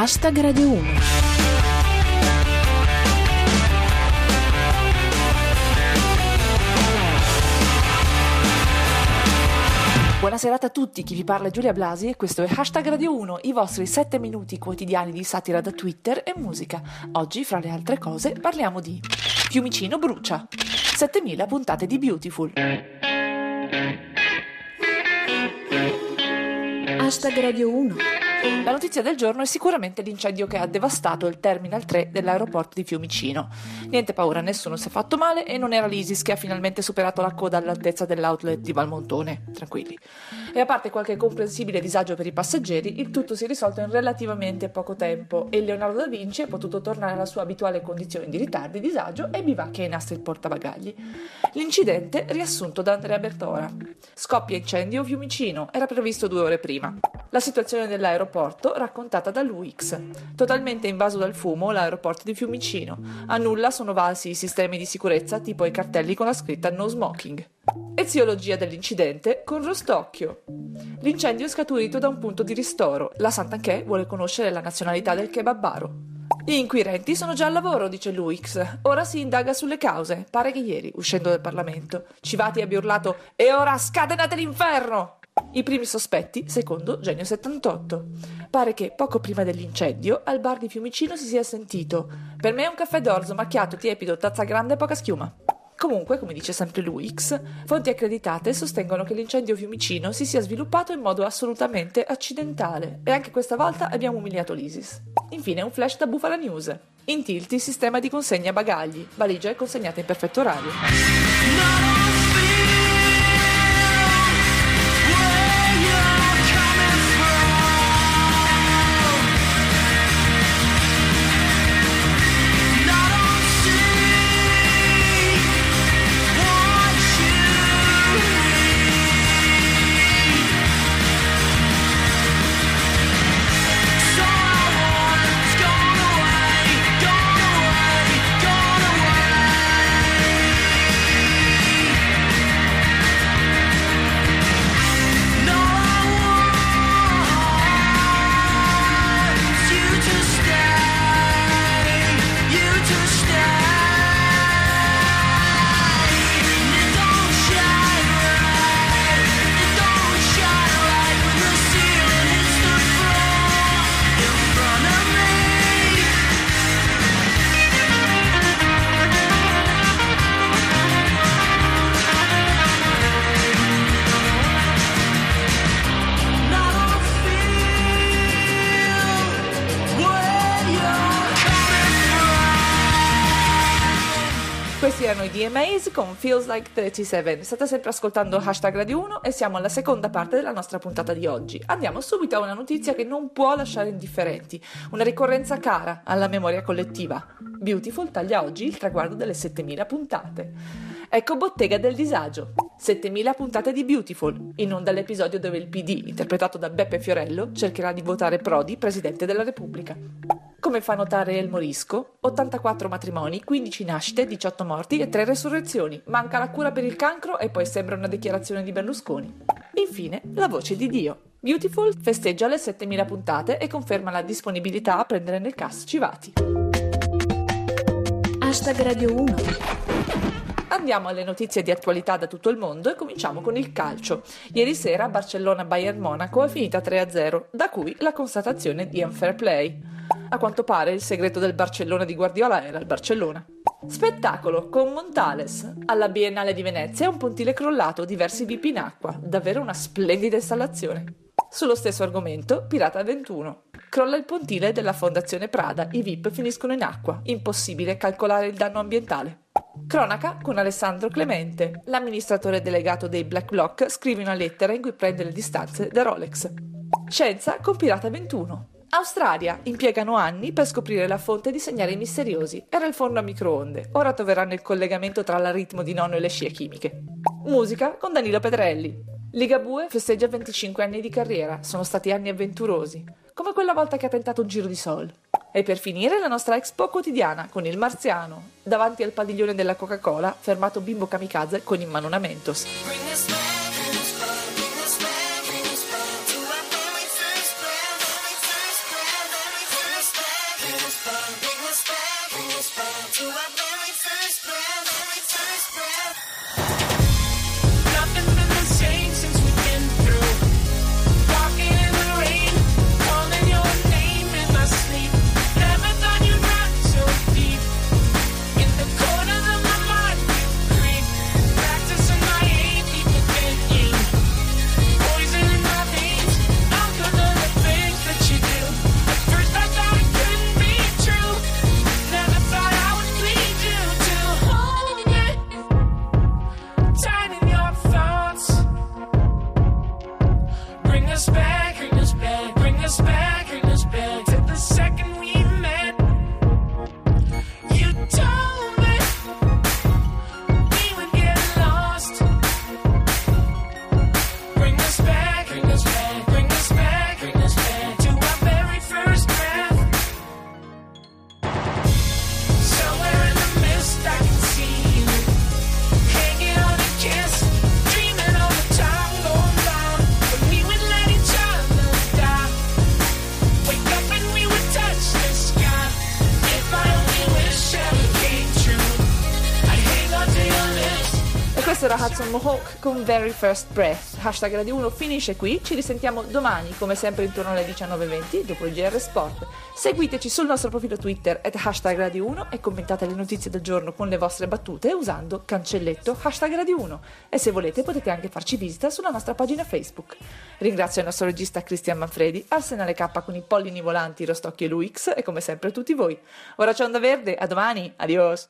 Hashtag Radio 1. Buonasera a tutti, chi vi parla è Giulia Blasi e questo è Hashtag Radio 1, i vostri 7 minuti quotidiani di satira da Twitter e musica. Oggi, fra le altre cose, parliamo di Fiumicino brucia, 7000 puntate di Beautiful. Hashtag Radio 1. La notizia del giorno è sicuramente l'incendio che ha devastato il Terminal 3 dell'aeroporto di Fiumicino. Niente paura, nessuno si è fatto male e non era l'ISIS che ha finalmente superato la coda all'altezza dell'outlet di Valmontone. Tranquilli. E a parte qualche comprensibile disagio per i passeggeri, il tutto si è risolto in relativamente poco tempo e Leonardo da Vinci è potuto tornare alla sua abituale condizione di ritardi, disagio e bivacchi ai nastri portabagagli. L'incidente riassunto da Andrea Bertora. Scoppia incendio Fiumicino, era previsto due ore prima. La situazione dell'aeroporto raccontata da Luix. Totalmente invaso dal fumo l'aeroporto di Fiumicino. A nulla sono valsi i sistemi di sicurezza tipo i cartelli con la scritta no smoking. Eziologia dell'incidente con Rostocchio. L'incendio è scaturito da un punto di ristoro. La Sant'Anché vuole conoscere la nazionalità del kebabaro. Gli inquirenti sono già al lavoro, dice Luix. Ora si indaga sulle cause. Pare che ieri, uscendo dal Parlamento, Civati abbia urlato E ora scatenate l'inferno! I primi sospetti, secondo Genio 78. Pare che poco prima dell'incendio al bar di Fiumicino si sia sentito Per me un caffè d'orzo macchiato, tiepido, tazza grande e poca schiuma. Comunque, come dice sempre Luix, fonti accreditate sostengono che l'incendio Fiumicino si sia sviluppato in modo assolutamente accidentale e anche questa volta abbiamo umiliato l'ISIS. Infine un flash da Bufala News. In tilt il sistema di consegna bagagli, valigia è consegnata in perfetto orario. Questi erano i DMAs con Feels Like 37. State sempre ascoltando Hashtag Radio 1 e siamo alla seconda parte della nostra puntata di oggi. Andiamo subito a una notizia che non può lasciare indifferenti, una ricorrenza cara alla memoria collettiva. Beautiful taglia oggi il traguardo delle 7000 puntate. Ecco Bottega del Disagio. 7000 puntate di Beautiful, in onda l'episodio dove il PD, interpretato da Beppe Fiorello, cercherà di votare Prodi Presidente della Repubblica. Come fa notare il Morisco, 84 matrimoni, 15 nascite, 18 morti e 3 resurrezioni. Manca la cura per il cancro e poi sembra una dichiarazione di Berlusconi. Infine, la voce di Dio. Beautiful festeggia le 7000 puntate e conferma la disponibilità a prendere nel cast Civati. Hashtag Radio 1. Andiamo alle notizie di attualità da tutto il mondo e cominciamo con il calcio. Ieri sera Barcellona-Bayern Monaco è finita 3-0, da cui la constatazione di unfair play. A quanto pare il segreto del Barcellona di Guardiola era il Barcellona. Spettacolo con Montales. Alla Biennale di Venezia un pontile crollato, diversi VIP in acqua. Davvero una splendida installazione. Sullo stesso argomento, Pirata 21. Crolla il pontile della Fondazione Prada, i VIP finiscono in acqua. Impossibile calcolare il danno ambientale. Cronaca con Alessandro Clemente. L'amministratore delegato dei Black Bloc scrive una lettera in cui prende le distanze da Rolex. Scienza con Pirata 21. Australia. Impiegano anni per scoprire la fonte di segnali misteriosi. Era il forno a microonde. Ora troveranno il collegamento tra l'aritmo di nonno e le scie chimiche. Musica con Danilo Pedrelli. Ligabue festeggia 25 anni di carriera. Sono stati anni avventurosi. Come quella volta che ha tentato un giro di sol. E per finire la nostra expo quotidiana con il marziano. Davanti al padiglione della Coca-Cola, fermato bimbo kamikaze con in mano una. Era Hudson Mohawk con Very First Breath. Hashtag Radio 1 finisce qui, ci risentiamo domani come sempre intorno alle 19.20 dopo il GR Sport. Seguiteci sul nostro profilo Twitter at hashtag Radio 1 e commentate le notizie del giorno con le vostre battute usando cancelletto hashtag Radio 1 e se volete potete anche farci visita sulla nostra pagina Facebook. Ringrazio il nostro regista Cristian Manfredi, Arsenale K con i pollini volanti Rostocchi e Luix e come sempre tutti voi. Ora c'è Onda Verde, a domani, adios!